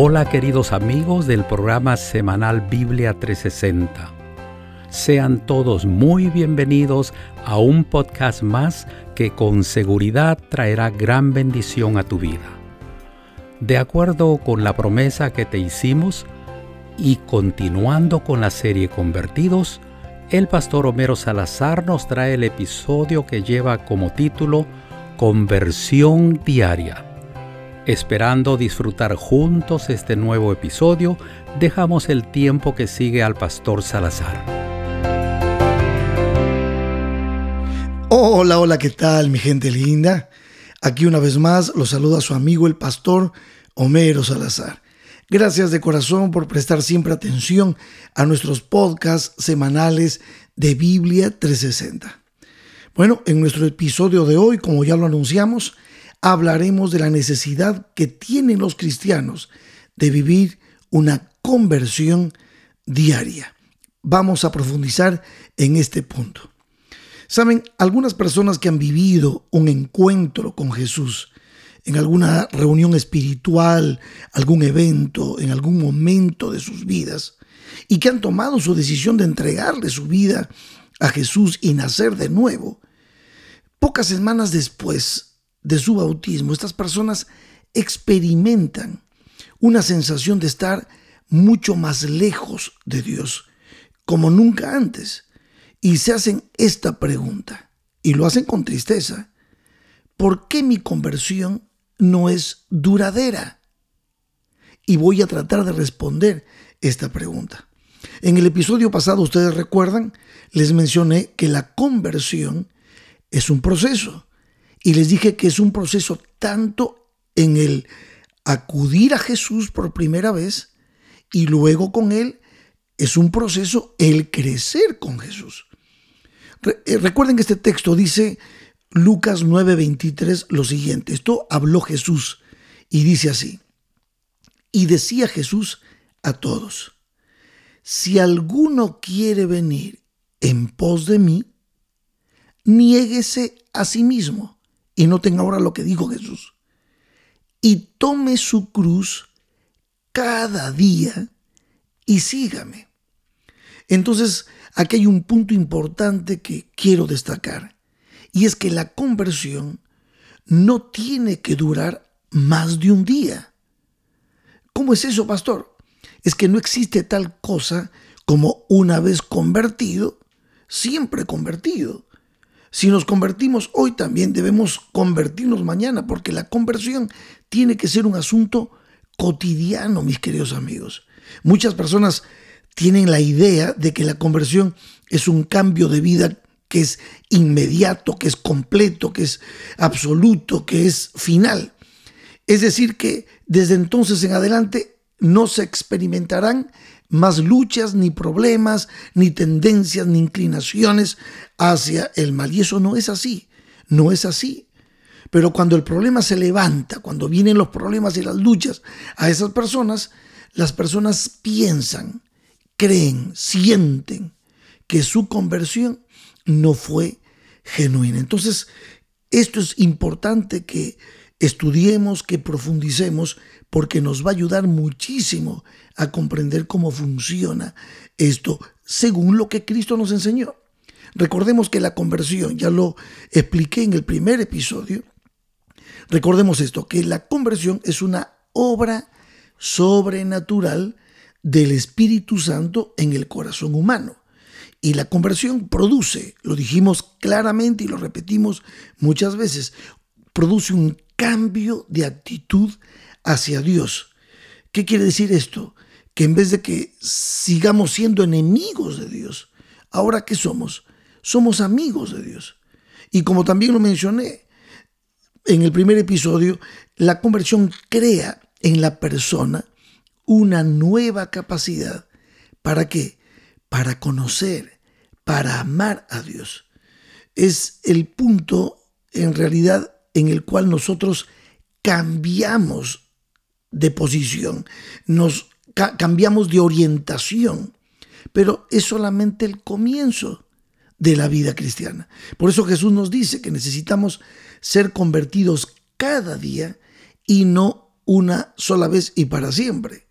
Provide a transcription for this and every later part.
Hola queridos amigos del programa semanal Biblia 360. Sean todos muy bienvenidos a un podcast más que con seguridad traerá gran bendición a tu vida. De acuerdo con la promesa que te hicimos y continuando con la serie Convertidos, el pastor Homero Salazar nos trae el episodio que lleva como título Conversión Diaria. Esperando disfrutar juntos este nuevo episodio, dejamos el tiempo que sigue al pastor Salazar. Hola, hola, ¿qué tal mi gente linda? Aquí una vez más los saluda su amigo el pastor Homero Salazar. Gracias de corazón por prestar siempre atención a nuestros podcasts semanales de Biblia 360. Bueno, en nuestro episodio de hoy, como ya lo anunciamos, hablaremos de la necesidad que tienen los cristianos de vivir una conversión diaria. Vamos a profundizar en este punto. Saben, algunas personas que han vivido un encuentro con Jesús en alguna reunión espiritual, algún evento, en algún momento de sus vidas, y que han tomado su decisión de entregarle su vida a Jesús y nacer de nuevo, pocas semanas después de su bautismo, estas personas experimentan una sensación de estar mucho más lejos de Dios, como nunca antes, y se hacen esta pregunta, y lo hacen con tristeza, ¿por qué mi conversión no es duradera? Y voy a tratar de responder esta pregunta. En el episodio pasado, ustedes recuerdan, les mencioné que la conversión es un proceso y les dije que es un proceso tanto en el acudir a Jesús por primera vez y luego con Él es un proceso el crecer con Jesús. Eh, recuerden que este texto dice Lucas 9:23 lo siguiente. Esto habló Jesús y dice así. Y decía Jesús a todos, si alguno quiere venir en pos de mí, niéguese a sí mismo y noten ahora lo que dijo Jesús. Y tome su cruz cada día y sígame. Entonces, aquí hay un punto importante que quiero destacar, y es que la conversión no tiene que durar más de un día. ¿Cómo es eso, pastor? Es que no existe tal cosa como una vez convertido, siempre convertido. Si nos convertimos hoy también debemos convertirnos mañana, porque la conversión tiene que ser un asunto cotidiano, mis queridos amigos. Muchas personas tienen la idea de que la conversión es un cambio de vida que es inmediato, que es completo, que es absoluto, que es final. Es decir, que desde entonces en adelante no se experimentarán más luchas, ni problemas, ni tendencias, ni inclinaciones hacia el mal. Y eso no es así, no es así. Pero cuando el problema se levanta, cuando vienen los problemas y las luchas a esas personas, las personas piensan, creen, sienten que su conversión no fue genuina. Entonces, esto es importante que estudiemos, que profundicemos, porque nos va a ayudar muchísimo a comprender cómo funciona esto según lo que Cristo nos enseñó. Recordemos que la conversión, ya lo expliqué en el primer episodio, recordemos esto, que la conversión es una obra sobrenatural del Espíritu Santo en el corazón humano. Y la conversión produce, lo dijimos claramente y lo repetimos muchas veces, produce un cambio de actitud hacia Dios. ¿Qué quiere decir esto? Que en vez de que sigamos siendo enemigos de Dios, ahora ¿qué somos? Somos amigos de Dios. Y como también lo mencioné en el primer episodio, la conversión crea en la persona una nueva capacidad. ¿Para qué? Para conocer, para amar a Dios. Es el punto, en realidad, en el cual nosotros cambiamos de posición, nos cambiamos de orientación, pero es solamente el comienzo de la vida cristiana. Por eso Jesús nos dice que necesitamos ser convertidos cada día y no una sola vez y para siempre.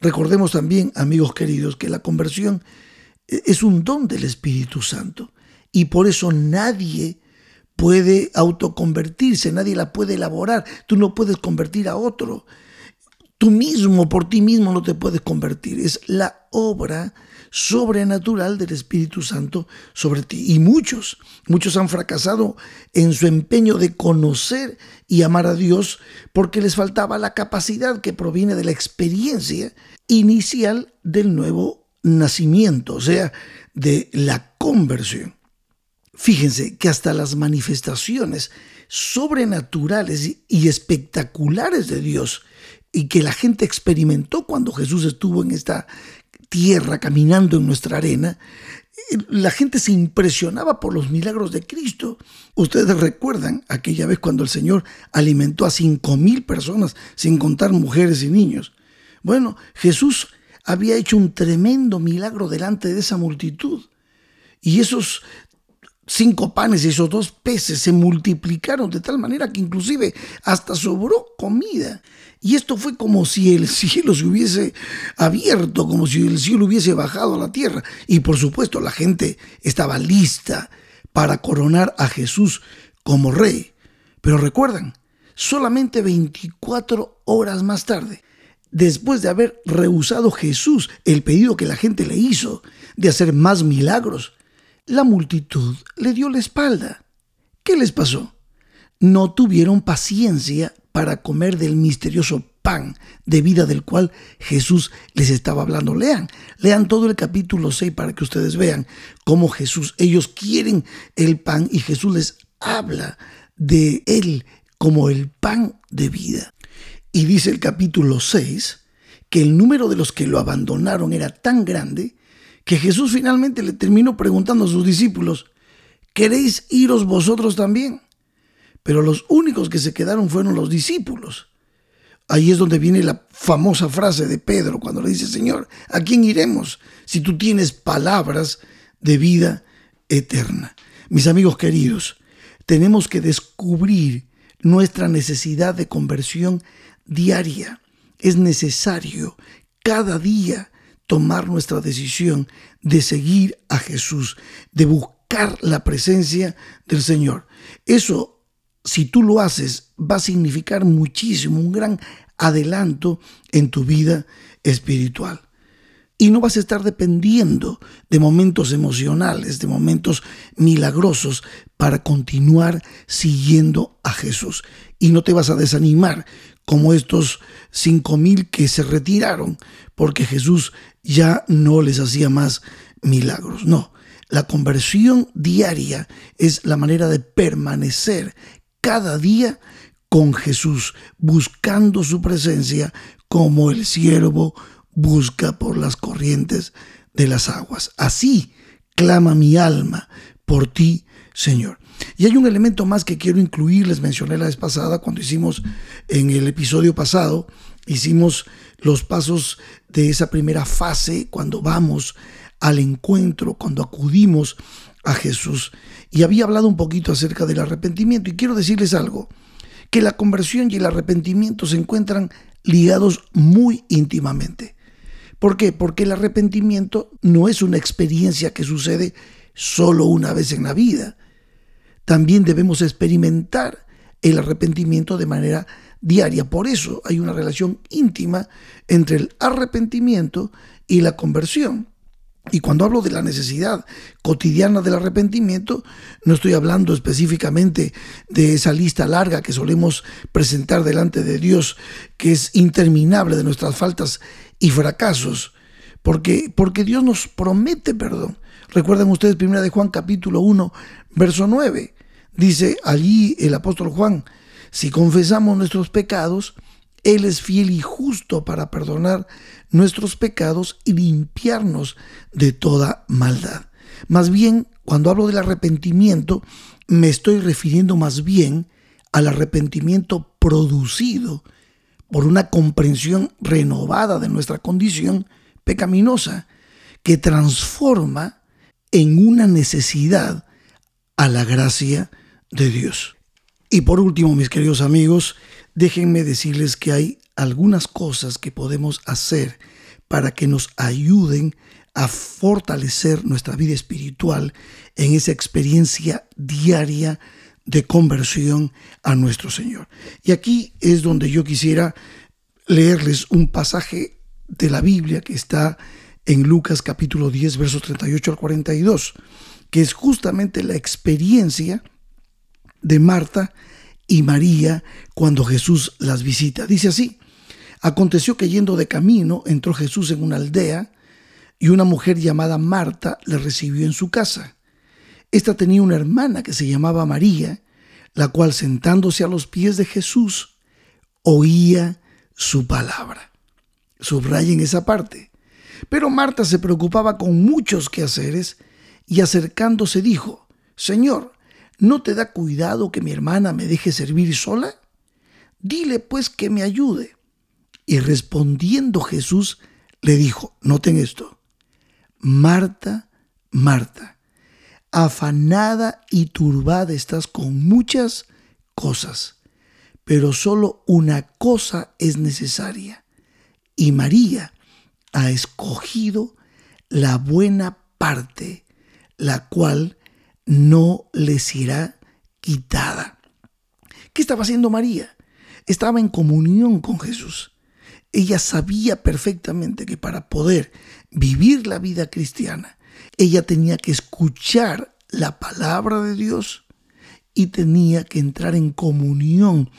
Recordemos también, amigos queridos, que la conversión es un don del Espíritu Santo y por eso nadie puede autoconvertirse, nadie la puede elaborar, tú no puedes convertir a otro, tú mismo por ti mismo no te puedes convertir, es la obra sobrenatural del Espíritu Santo sobre ti. Y muchos, muchos han fracasado en su empeño de conocer y amar a Dios porque les faltaba la capacidad que proviene de la experiencia inicial del nuevo nacimiento, o sea, de la conversión. Fíjense que hasta las manifestaciones sobrenaturales y espectaculares de Dios y que la gente experimentó cuando Jesús estuvo en esta tierra caminando en nuestra arena, la gente se impresionaba por los milagros de Cristo. Ustedes recuerdan aquella vez cuando el Señor alimentó a cinco mil personas, sin contar mujeres y niños. Bueno, Jesús había hecho un tremendo milagro delante de esa multitud. Y esos cinco panes y esos dos peces se multiplicaron de tal manera que inclusive hasta sobró comida. Y esto fue como si el cielo se hubiese abierto, como si el cielo hubiese bajado a la tierra. Y por supuesto la gente estaba lista para coronar a Jesús como rey. Pero recuerdan, solamente 24 horas más tarde, después de haber rehusado Jesús el pedido que la gente le hizo de hacer más milagros, la multitud le dio la espalda. ¿Qué les pasó? No tuvieron paciencia para comer del misterioso pan de vida del cual Jesús les estaba hablando. Lean, lean todo el capítulo 6 para que ustedes vean cómo Jesús, ellos quieren el pan y Jesús les habla de él como el pan de vida. Y dice el capítulo 6 que el número de los que lo abandonaron era tan grande que Jesús finalmente le terminó preguntando a sus discípulos, ¿queréis iros vosotros también? Pero los únicos que se quedaron fueron los discípulos. Ahí es donde viene la famosa frase de Pedro cuando le dice, Señor, ¿a quién iremos si tú tienes palabras de vida eterna? Mis amigos queridos, tenemos que descubrir nuestra necesidad de conversión diaria. Es necesario cada día tomar nuestra decisión de seguir a Jesús, de buscar la presencia del Señor. Eso, si tú lo haces, va a significar muchísimo, un gran adelanto en tu vida espiritual. Y no vas a estar dependiendo de momentos emocionales, de momentos milagrosos para continuar siguiendo a Jesús. Y no te vas a desanimar como estos cinco mil que se retiraron porque Jesús ya no les hacía más milagros. No, la conversión diaria es la manera de permanecer cada día con Jesús, buscando su presencia como el siervo busca por las corrientes de las aguas. Así clama mi alma por ti, Señor. Y hay un elemento más que quiero incluir, les mencioné la vez pasada cuando hicimos en el episodio pasado, hicimos los pasos de esa primera fase cuando vamos al encuentro, cuando acudimos a Jesús. Y había hablado un poquito acerca del arrepentimiento y quiero decirles algo, que la conversión y el arrepentimiento se encuentran ligados muy íntimamente. ¿Por qué? Porque el arrepentimiento no es una experiencia que sucede solo una vez en la vida. También debemos experimentar el arrepentimiento de manera diaria. Por eso hay una relación íntima entre el arrepentimiento y la conversión. Y cuando hablo de la necesidad cotidiana del arrepentimiento, no estoy hablando específicamente de esa lista larga que solemos presentar delante de Dios, que es interminable de nuestras faltas y fracasos, porque, porque Dios nos promete perdón. Recuerden ustedes 1 de Juan capítulo 1, verso 9. Dice allí el apóstol Juan, si confesamos nuestros pecados, Él es fiel y justo para perdonar nuestros pecados y limpiarnos de toda maldad. Más bien, cuando hablo del arrepentimiento, me estoy refiriendo más bien al arrepentimiento producido por una comprensión renovada de nuestra condición pecaminosa, que transforma en una necesidad a la gracia de Dios. Y por último, mis queridos amigos, déjenme decirles que hay algunas cosas que podemos hacer para que nos ayuden a fortalecer nuestra vida espiritual en esa experiencia diaria de conversión a nuestro Señor. Y aquí es donde yo quisiera leerles un pasaje de la Biblia que está en Lucas capítulo 10, versos 38 al 42, que es justamente la experiencia de Marta y María cuando Jesús las visita. Dice así, aconteció que yendo de camino entró Jesús en una aldea y una mujer llamada Marta le recibió en su casa. Esta tenía una hermana que se llamaba María, la cual sentándose a los pies de Jesús oía su palabra. Subrayen esa parte. Pero Marta se preocupaba con muchos quehaceres y acercándose dijo, Señor, ¿no te da cuidado que mi hermana me deje servir sola? Dile pues que me ayude. Y respondiendo Jesús le dijo, noten esto, Marta, Marta, afanada y turbada estás con muchas cosas, pero solo una cosa es necesaria. Y María ha escogido la buena parte, la cual no le será quitada. ¿Qué estaba haciendo María? Estaba en comunión con Jesús. Ella sabía perfectamente que para poder vivir la vida cristiana, ella tenía que escuchar la palabra de Dios y tenía que entrar en comunión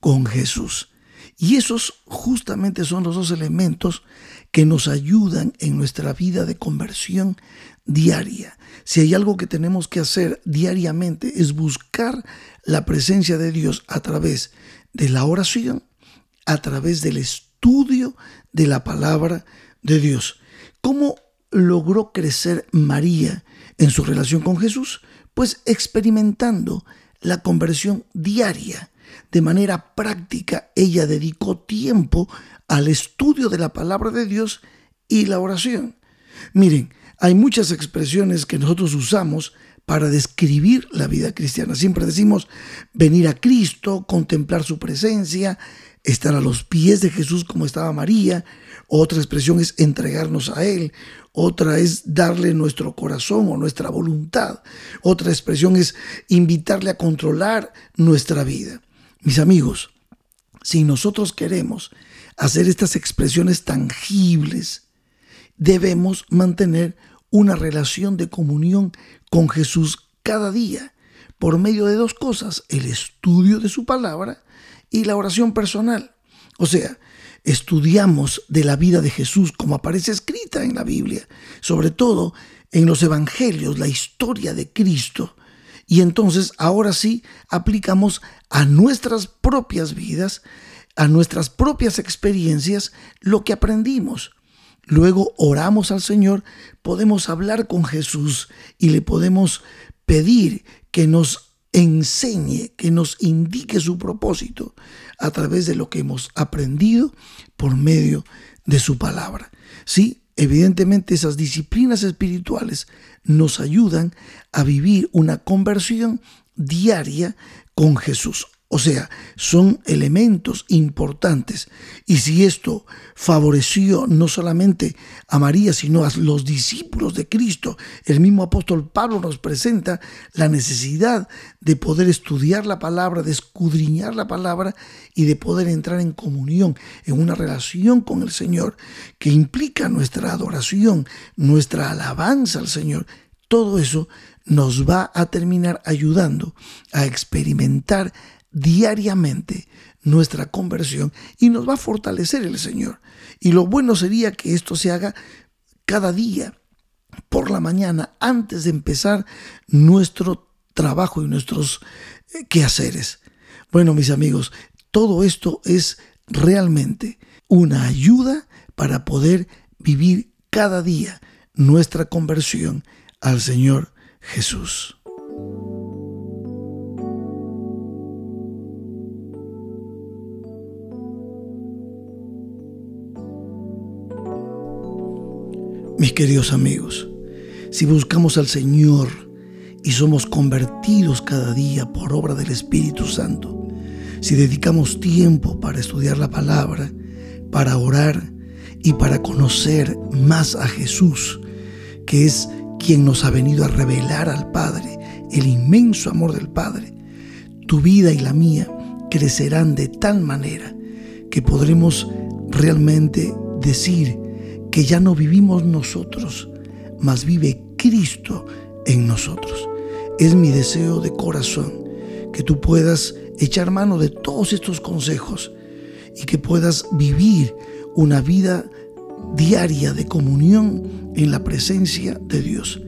con Jesús. Y esos justamente son los dos elementos que nos ayudan en nuestra vida de conversión diaria. Si hay algo que tenemos que hacer diariamente es buscar la presencia de Dios a través de la oración, a través del estudio de la palabra de Dios. ¿Cómo logró crecer María en su relación con Jesús? Pues experimentando la conversión diaria. De manera práctica, ella dedicó tiempo al estudio de la palabra de Dios y la oración. Miren, hay muchas expresiones que nosotros usamos para describir la vida cristiana. Siempre decimos venir a Cristo, contemplar su presencia, estar a los pies de Jesús como estaba María. Otra expresión es entregarnos a Él. Otra es darle nuestro corazón o nuestra voluntad. Otra expresión es invitarle a controlar nuestra vida. Mis amigos, si nosotros queremos hacer estas expresiones tangibles, debemos mantener una relación de comunión con Jesús cada día por medio de dos cosas, el estudio de su palabra y la oración personal. O sea, estudiamos de la vida de Jesús como aparece escrita en la Biblia, sobre todo en los evangelios, la historia de Cristo, y entonces ahora sí aplicamos a nuestras propias vidas, a nuestras propias experiencias, lo que aprendimos. Luego oramos al Señor, podemos hablar con Jesús y le podemos pedir que nos enseñe, que nos indique su propósito a través de lo que hemos aprendido por medio de su palabra. Sí, Evidentemente esas disciplinas espirituales nos ayudan a vivir una conversión diaria con Jesús. O sea, son elementos importantes. Y si esto favoreció no solamente a María, sino a los discípulos de Cristo, el mismo apóstol Pablo nos presenta la necesidad de poder estudiar la palabra, de escudriñar la palabra y de poder entrar en comunión, en una relación con el Señor que implica nuestra adoración, nuestra alabanza al Señor. Todo eso nos va a terminar ayudando a experimentar diariamente nuestra conversión y nos va a fortalecer el Señor. Y lo bueno sería que esto se haga cada día, por la mañana, antes de empezar nuestro trabajo y nuestros eh, quehaceres. Bueno, mis amigos, todo esto es realmente una ayuda para poder vivir cada día nuestra conversión al Señor Jesús. Queridos amigos, si buscamos al Señor y somos convertidos cada día por obra del Espíritu Santo, si dedicamos tiempo para estudiar la palabra, para orar y para conocer más a Jesús, que es quien nos ha venido a revelar al Padre, el inmenso amor del Padre, tu vida y la mía crecerán de tal manera que podremos realmente decir que ya no vivimos nosotros, mas vive Cristo en nosotros. Es mi deseo de corazón que tú puedas echar mano de todos estos consejos y que puedas vivir una vida diaria de comunión en la presencia de Dios.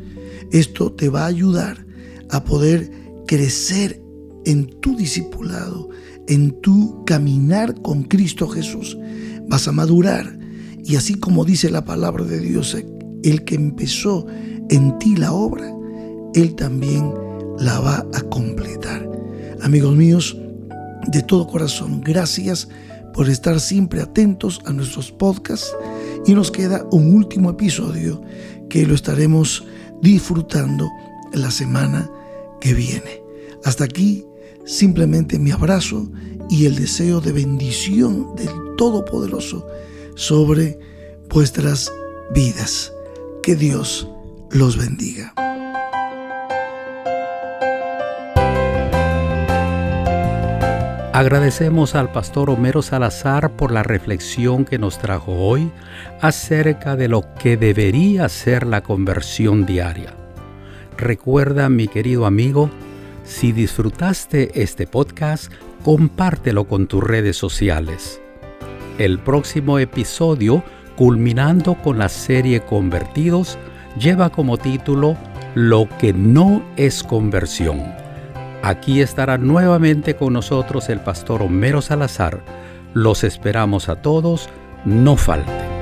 Esto te va a ayudar a poder crecer en tu discipulado, en tu caminar con Cristo Jesús. Vas a madurar y así como dice la palabra de Dios, el que empezó en ti la obra, Él también la va a completar. Amigos míos, de todo corazón, gracias por estar siempre atentos a nuestros podcasts y nos queda un último episodio que lo estaremos disfrutando la semana que viene. Hasta aquí simplemente mi abrazo y el deseo de bendición del Todopoderoso sobre vuestras vidas. Que Dios los bendiga. Agradecemos al pastor Homero Salazar por la reflexión que nos trajo hoy acerca de lo que debería ser la conversión diaria. Recuerda, mi querido amigo, si disfrutaste este podcast, compártelo con tus redes sociales. El próximo episodio, culminando con la serie Convertidos, lleva como título Lo que no es conversión. Aquí estará nuevamente con nosotros el pastor Homero Salazar. Los esperamos a todos, no falte.